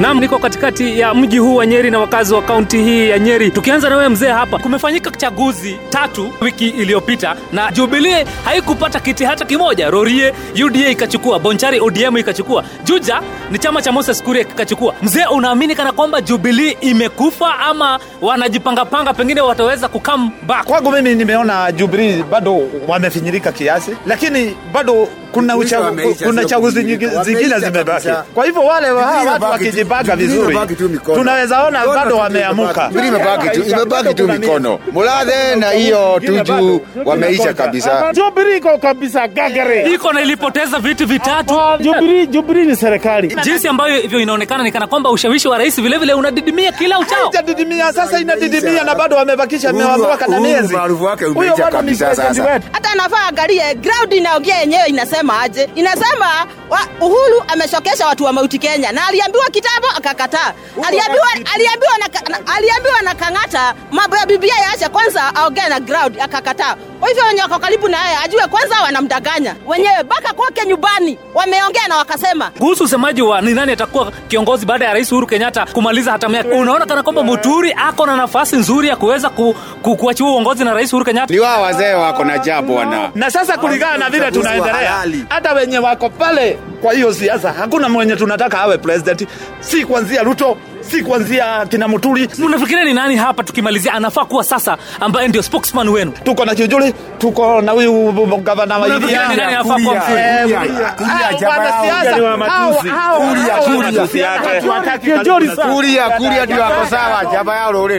Naam, niko katikati ya mji huu wa Nyeri na wakazi wa kaunti hii ya Nyeri. Tukianza na wewe mzee hapa, kumefanyika chaguzi tatu wiki iliyopita na Jubilee haikupata kiti hata kimoja. Rorie UDA ikachukua, Bonchari ODM ikachukua, Juja ni chama cha Moses Kuria kikachukua. Mzee, unaamini kana kwamba Jubilee imekufa ama wanajipangapanga, pengine wataweza kukam back? Kwangu mimi nimeona Jubilee bado wamefinyirika kiasi, lakini bado kuna, kuna chaguzi zingine zimebaki. Kwa hivyo wale wa- watu imebaki wakijipanga vizuri, tunaweza ona bado wameamuka. Imebaki tu imebaki tu mikono muladhe na hiyo tuju wameisha kabisa Jubilee iko kabisa gagare. Iko na ilipoteza viti vitatu. Jubilee, Jubilee ni serikali Jinsi ambayo hivyo inaonekana ni kana kwamba ushawishi wa rais vilevile unadidimia kila uchao. Itadidimia sasa, inadidimia na bado wamebakisha mwaka na miezi. Huyo umeisha bado ni kabisa president sasa. wetu. hata anafaa angalie ground inaongea yenyewe inasema aje inasema uhuru ameshokesha watu wa mauti kenya na aliambiwa kitambo akakataa aliambiwa, aliambiwa, na, na, aliambiwa na kang'ata mambo ya bibia yaacha kwanza aongee na ground. Akakataa kwa hivyo wenye wako karibu na yeye ajue kwanza wanamdanganya. Wenyewe mpaka kwake nyumbani wameongea na wakasema. Kuhusu usemaji wa ni nani atakuwa kiongozi baada ya rais Uhuru Kenyatta kumaliza hatamu yake, unaona kana kwamba Muturi ako na nafasi nzuri ya kuweza ku, ku, kuachiwa uongozi na rais Uhuru Kenyatta. ni wao wazee wako na jambo wana. Na sasa kulingana na vile tunaendelea, hata wenye wako pale kwa hiyo siasa, hakuna mwenye tunataka awe president, si kuanzia Ruto, si kuanzia kina Muturi. Unafikiria ni nani hapa, tukimalizia, anafaa kuwa sasa ambaye ndio spokesman wenu? Tuko na Kiunjuri, tuko na huyu gavana wa Unafikiria ni nani anafaa kuwa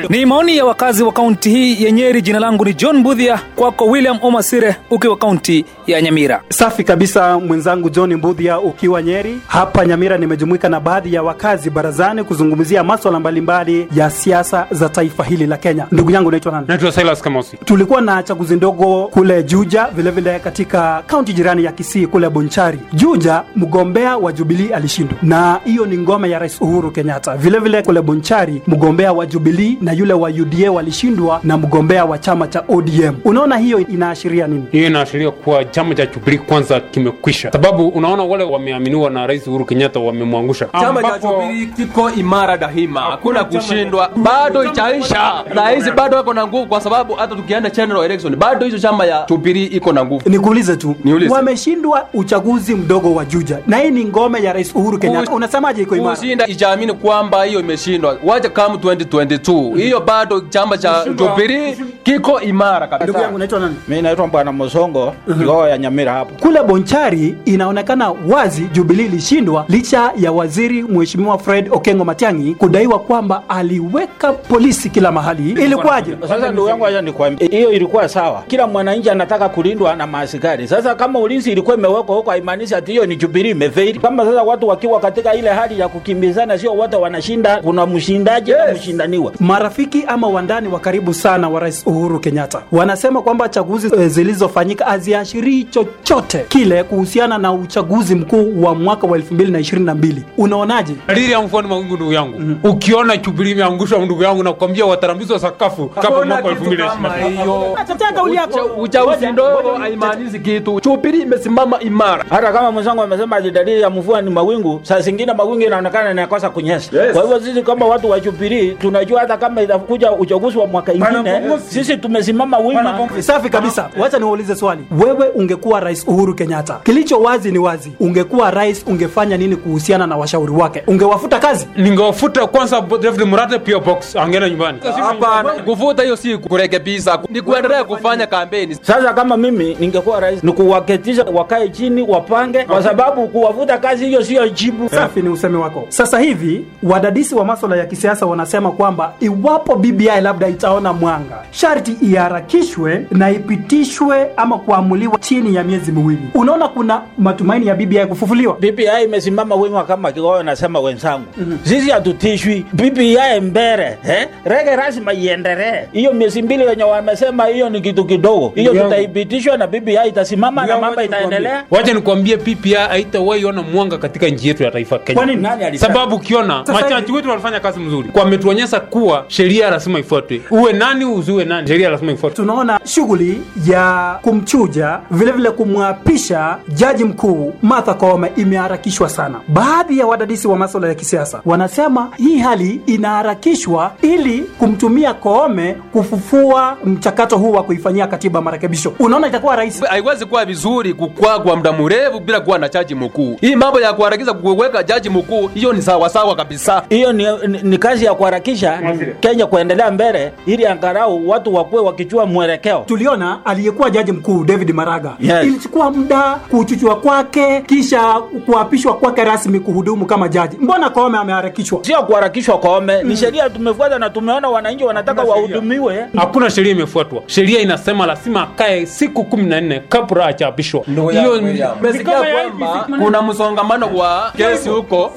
Ni maoni ya wakazi wa kaunti hii ya Nyeri. Jina langu ni John Budhia, kwako William Omasire ukiwa kaunti ya Nyamira. Safi kabisa mwenzangu John Mbudhia ukiwa Nyeri. Hapa Nyamira nimejumuika na baadhi ya wakazi barazani kuzungumzia maswala mbalimbali ya siasa za taifa hili la Kenya. Ndugu yangu naitwa nani? naitwa silas kamosi Tulikuwa na chaguzi ndogo kule Juja, vilevile vile katika kaunti jirani ya Kisii kule Bonchari. Juja, mgombea wa Jubilii alishindwa, na hiyo ni ngome ya Rais Uhuru Kenyatta. Vilevile vile kule Bonchari, mgombea wa Jubilii na yule wa UDA walishindwa na mgombea wa chama cha ODM. Unaona hiyo inaashiria nini? hiyo inaashiria kuwa chama cha Jubilee kwanza kimekwisha, sababu unaona wale wameaminiwa na Rais Uhuru Kenyatta wamemwangusha, chama cha Jubilee kiko imara daima, hakuna kushindwa, bado itaisha. Rais bado ako na nguvu, kwa sababu hata tukienda general election bado hizo chama ya Jubilee iko na nguvu. nikuulize tu Niulize. wameshindwa uchaguzi mdogo wa juja? Na hii ni ngome ya rais uhuru kenyatta. Unasemaje iko imara? kushinda ijaamini kwamba hiyo imeshindwa, wacha kama 2022 hiyo bado chama cha Jubilee kiko imara ndugu yangu unaitwa nani? Mimi naitwa bwana mosongo ngoo ya nyamira hapo. Kule bonchari inaonekana wazi jubilii ilishindwa licha ya waziri mheshimiwa fred okengo matiangi kudaiwa kwamba aliweka polisi kila mahali. Ilikuwaje? sasa ndugu yangu acha nikwambie hiyo ilikuwa sawa. Kila mwananchi anataka kulindwa na maaskari. Sasa kama ulinzi ilikuwa imewekwa huko haimaanishi ati hiyo ni Jubilee imefeli. kama sasa watu wakiwa katika ile hali ya kukimbizana sio wote wanashinda. Kuna mshindaji na mshindaniwa. Marafiki ama wandani wa karibu sana wa rais uhuru kenyatta wanasema kwamba chaguzi e, zilizofanyika haziashirii chochote kile kuhusiana na uchaguzi mkuu wa mwaka wa 2022 unaonaje? Dalili ya mfuani mawingu ndugu yangu ukiona chubili imeangushwa ndugu yangu nakwambia watarambizwa sakafu kama mwaka elfu kitu 2022 kama hiyo. Tetea kauli yako. Ucha- Uchaguzi ndogo haimaanishi kitu. chubili imesimama imara. hata kama mwenzangu amesema dalili ya mvua ni mawingu saa zingine mawingu inaonekana inakosa kunyesha. Yes. kwa hivyo sisi kama watu wa chubili tunajua hata kama itakuja uchaguzi wa mwaka ingine sisi tumesimama wima. Safi kabisa. Wacha niwaulize swali. Wewe ungekuwa rais uhuru kenyatta kilicho wazi ni wazi. Ungekuwa rais ungefanya nini kuhusiana na washauri wake? Ungewafuta kazi? Ningewafuta kwanza David Murata pia box. Angeenda nyumbani. Hapana, kuvuta hiyo si kurekebisha, ni kuendelea kufanya kampeni. sasa kama mimi ningekuwa rais ni kuwaketisha wakae chini wapange kwa sababu kuwavuta kazi hiyo sio jibu. Safi ni usemi wako. Sasa hivi wadadisi wa masuala ya kisiasa wanasema kwamba iwapo bbi labda itaona mwanga sharti iharakishwe na ipitishwe ama kuamuliwa chini ya miezi miwili. Unaona kuna matumaini ya bbi kufufuliwa? BBI imesimama wima kama kigoyo nasema wenzangu sisi hatutishwi BBI mbere eh? rege lazima iendelee hiyo miezi mbili wenye wamesema hiyo ni kitu kidogo hiyo tutaipitishwa na BBI itasimama na mambo itaendelea wacha nikwambie PPI haitawahi ona mwanga katika nchi yetu ya taifa Kenya. Kwa? Nani alisema? Sababu ukiona machachi wetu walifanya kazi mzuri, wametuonyesha kuwa sheria lazima ifuatwe, uwe nani uzuwe nani nani sheria lazima ifuatwe tunaona shughuli ya kumchuja vilevile kumwapisha jaji mkuu Martha Koome imeharakishwa sana. Baadhi ya wadadisi wa masuala ya kisiasa wanasema hii hali inaharakishwa ili kumtumia Koome kufufua mchakato huu wa kuifanyia katiba marekebisho. Unaona itakuwa rahisi? haiwezi kuwa vizuri kukwaa kwa muda mrefu bila kuwa na jaji mkuu. Hii mambo ya kuharakisha kuweka jaji mkuu, hiyo ni sawasawa kabisa. hiyo ni, ni, ni kazi ya kuharakisha Kenya kuendelea mbele ili angalau watu wakuwe wakichua mwelekeo. Tuliona aliyekuwa jaji mkuu David Maraga Yes. ilichukua muda kuchuchwa kwake kisha kuapishwa kwake rasmi kuhudumu kama jaji. Mbona Koome ameharakishwa? Sio kuharakishwa Koome, ni sheria tumefuata na tumeona wananchi wanataka wahudumiwe. hakuna sheria imefuatwa. Sheria inasema lazima akae siku kumi na nne kabla achapishwa. hiyo kwamba kuna msongamano wa kesi huko,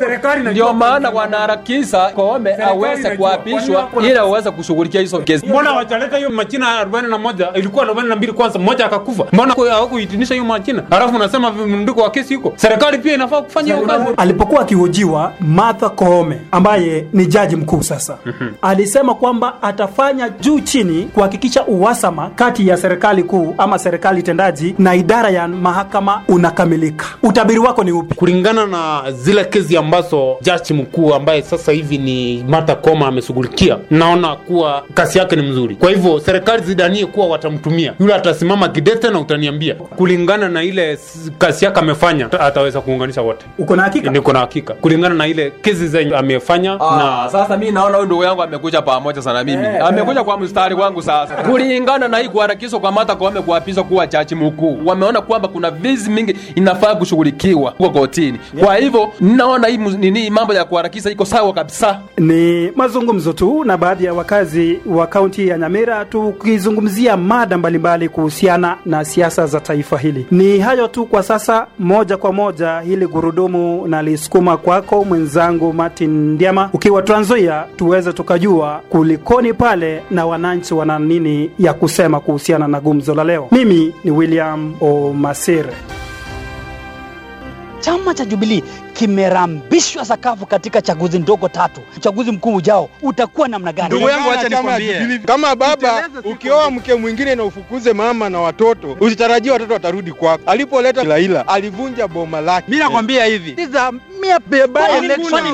ndio maana wanaharakisha Koome aweze kuapishwa ili aweze kushughulikia hizo kesi. mbona wajaleta hiyo majina arobaini na moja? Ilikuwa arobaini na mbili kwanza mmoja akakufa. Mbona hawakuitinisha hiyo majina? Halafu unasema mndiko wa kesi huko. Serikali pia inafaa kufanya hiyo kazi. Alipokuwa akihojiwa Martha Koome ambaye ni jaji mkuu sasa, alisema kwamba atafanya juu chini kuhakikisha uhasama kati ya serikali kuu ama serikali tendaji na idara ya mahakama unakamilika. Utabiri wako ni upi? kulingana na zile kesi ambazo jaji mkuu ambaye sasa hivi ni Martha Koome ameshughulikia, naona kuwa kasi yake ni mzuri. Kwa hivyo serikali zidanie kuwa watamtumia yule, atasimama kidete na utaniambia, kulingana na ile kasi yake amefanya, ataweza kuunganisha wote. Uko na hakika? Niko na hakika kulingana na ile kesi zenye amefanya Ah, na sasa mi naona huyu ndugu yangu amekuja pamoja sana mimi. Amekuja kwa mstari wangu sasa. Kulingana na hii kuharakishwa kwa Martha Koome kuapishwa kuwa jaji mkuu wameona kwamba kuna vizi mingi inafaa kushughulikiwa huko kotini. Kwa hivyo ninaona hii nini mambo ya kuharakisha iko sawa kabisa. Ni mazungumzo tu na baadhi ya wakazi wa kaunti ya Nyamira, tukizungumzia mada mbalimbali kuhusiana na siasa za taifa hili. Ni hayo tu kwa sasa, moja kwa moja hili gurudumu nalisukuma kwako mwenzangu Martin Ndiama, ukiwa Trans Nzoia, tuweze tukajua kulikoni pale na wananchi wana nini ya kusema kuhusiana na gumzo la leo. Mimi ni William Omasire. Chama cha Jubilee kimerambishwa sakafu katika chaguzi ndogo tatu. Uchaguzi mkuu ujao utakuwa namna gani? Ndugu yangu, acha nikwambie, kama baba ukioa mke mwingine na ufukuze mama na watoto, usitarajie watoto watarudi kwako. Alipoleta Laila alivunja boma lake. Mimi nakwambia hivi.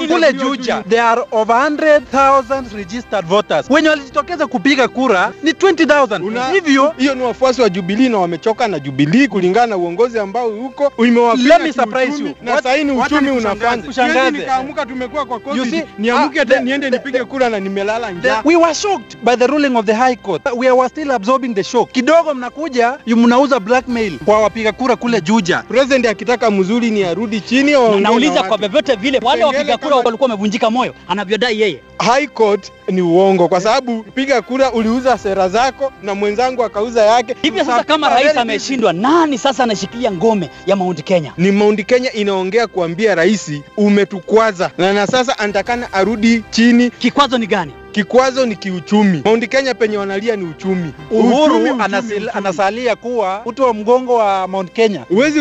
Kule Juja. There are over 100,000 registered voters. Wenye walijitokeza kupiga kura ni 20,000. Una- Hivyo hiyo ni wafuasi wa Jubilee na wamechoka na Jubilee kulingana na uongozi ambao uko umewapiga Let me surprise you. na sasa ni uchumi. Unafanya. Siwezi nikaamuka tumekuwa kwa You see, COVID, niamuke ah, niende nipige kura na nimelala njaa. we were shocked by the ruling of the high court. We were still absorbing the shock. Kidogo mnakuja mnauza blackmail kwa wapiga kura kule Juja. President akitaka mzuri ni arudi chini au nauliza kwa vyovyote vile, wale wapiga kura walikuwa wamevunjika moyo anavyodai yeye. High Court ni uongo kwa sababu piga kura uliuza sera zako na mwenzangu akauza yake. Hivyo sasa, kama rais ameshindwa, nani sasa anashikilia ngome ya Mount Kenya? ni Mount Kenya inaongea kuambia rais umetukwaza, na na sasa anatakana arudi chini. Kikwazo ni gani? Kikwazo ni kiuchumi. Mount Kenya penye wanalia ni uchumi. Uhuru Uchumi, uchumi, anasalia kuwa uti wa mgongo wa Mount Kenya. Uwezi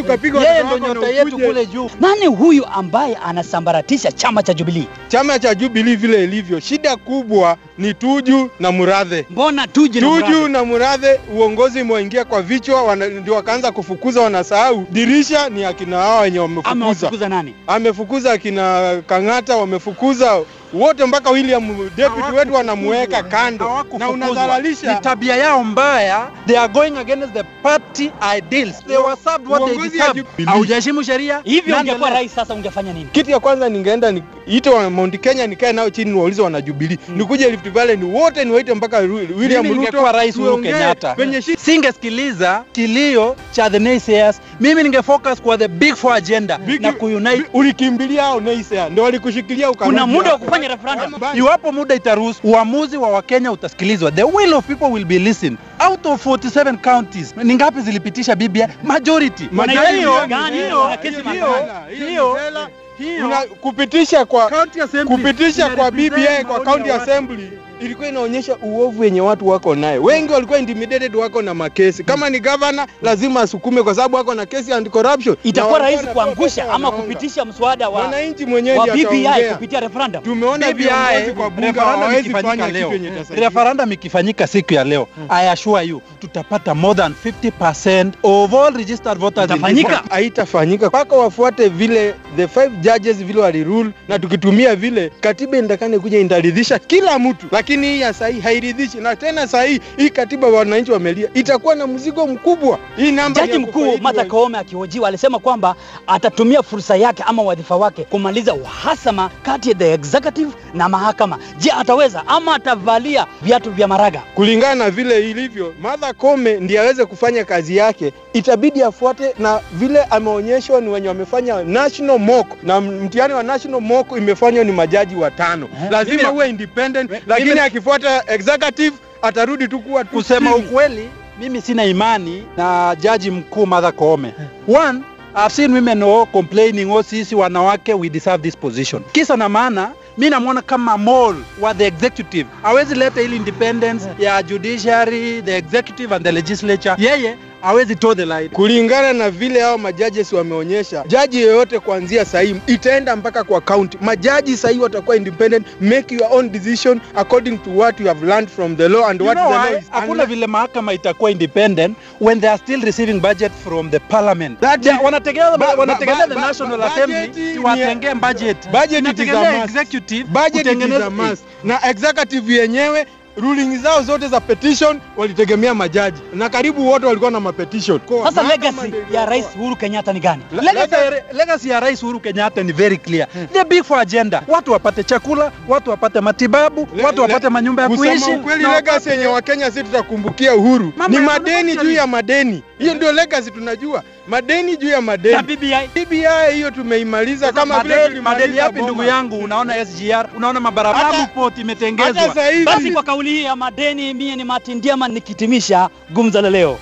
ukapiga Yeye ndo nyota yetu kule juu. Nani huyu ambaye anasambaratisha chama cha Jubilee? Chama cha Jubilee vile ilivyo, shida kubwa ni Tuju na Murathe. Mbona Tuju na Tuju na Murathe uongozi umewaingia kwa vichwa, ndio wakaanza kufukuza, wanasahau dirisha ni akina hao wenye wamefukuza. Amefukuza nani? Amefukuza akina Kang'ata, wamefukuza wote mpaka William deputy wetu wanamuweka kando, na unadhalalisha Ni tabia yao mbaya. They are going against the party ideals. They were served what they deserved. Haujaheshimu sheria. Hivyo ungekuwa rais sasa ungefanya nini? kitu ya kwanza ningeenda niite wa Mount Kenya nikae nao chini niwaulize wana Jubilee nikuje Rift Valley ni wote niwaite mpaka William Ruto ningekuwa rais Uhuru Kenyatta singesikiliza kilio cha the naysayers. Mimi ningefocus kwa the big four agenda Big- na kuunite. ulikimbilia hao naysayers ndio walikushikilia ukarudi Kuna muda wa kufanya referendum. Iwapo muda itaruhusu, uamuzi wa Wakenya utasikilizwa. The will of people will be listened. Out of 47 counties, ni ngapi zilipitisha BBI? Majority. Hiyo- kupitisha kwa kupitisha kwa BBI kwa county assembly ilikuwa inaonyesha uovu wenye watu wako naye. Wengi walikuwa intimidated, wako na makesi. Kama ni gavana, lazima asukume kwa sababu wako na kesi and corruption. itakuwa rahisi kuangusha ama kupitisha mswada wa, wananchi mwenyewe wa BBI kupitia referendum. Tumeona BBI, kwa bunge hawawezi fanya leo. kitu yenye referendum ikifanyika siku ya leo i assure you tutapata more than 50% of all registered voters Itafanyika, haitafanyika paka wafuate vile the five judges vile walirule, na tukitumia vile katiba inatakana kuja inaridhisha kila mtu, lakini hii ya sahii hairidhishi. Na tena sahii hii katiba wananchi wamelia, itakuwa na mzigo mkubwa. Hii namba Jaji mkuu Martha Koome akihojiwa alisema kwamba atatumia fursa yake ama wadhifa wake kumaliza uhasama kati ya the executive na mahakama. Je, ataweza ama atavalia viatu vya maraga? kulingana na vile ilivyo, Martha Koome ndiye aweze kufanya kazi yake, itabidi afuate na vile ameonyeshwa ni wenye wamefanya national mock, na mtihani wa national mock imefanywa ni majaji watano. Lazima uwe independent, lakini mimi- akifuata executive atarudi tu kuwa kusema ukweli mimi sina imani na jaji mkuu Martha Koome. One, I've seen women all complaining, oh, sisi wanawake we deserve this position. Kisa na maana mi namwona kama mole wa the executive, awezi leta ile independence ya judiciary, the executive and the legislature. Yeye hawezi toe the line. kulingana na vile hao majaji wameonyesha, jaji yoyote kuanzia sahii itaenda mpaka kwa county. Majaji sahii watakuwa independent, make your own decision according to what you have learned from the law and You what know the law is. Hakuna vile mahakama itakuwa independent when they are still receiving budget from the parliament. Wanategemea wanategemea the National Assembly budget budget. Budget is a must. executive Budget is a must. Na executive yenyewe ruling zao zote za petition walitegemea majaji na karibu wote walikuwa na mapetition. Sasa legacy ya Rais Uhuru Kenyatta ni gani? Legacy, legacy ya Rais Uhuru Kenyatta ni very clear. The big four agenda. Watu wapate chakula, watu wapate matibabu, Le- watu wapate manyumba ya kusema kuishi. ukweli na legacy yenye Wakenya sisi tutakumbukia uhuru Mama, ni madeni juu ya madeni. Hiyo ndio legacy tunajua, madeni juu ya madeni. Na BBI? BBI hiyo tumeimaliza kama vile madeni, madeni yapi ndugu yangu? Unaona SGR, unaona mabarabara, Port imetengezwa. Basi kwa kauli hii ya madeni, mie ni Martin Diama nikitimisha gumzo la leo.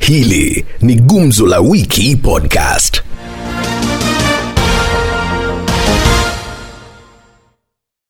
Hili ni Gumzo la Wiki Podcast.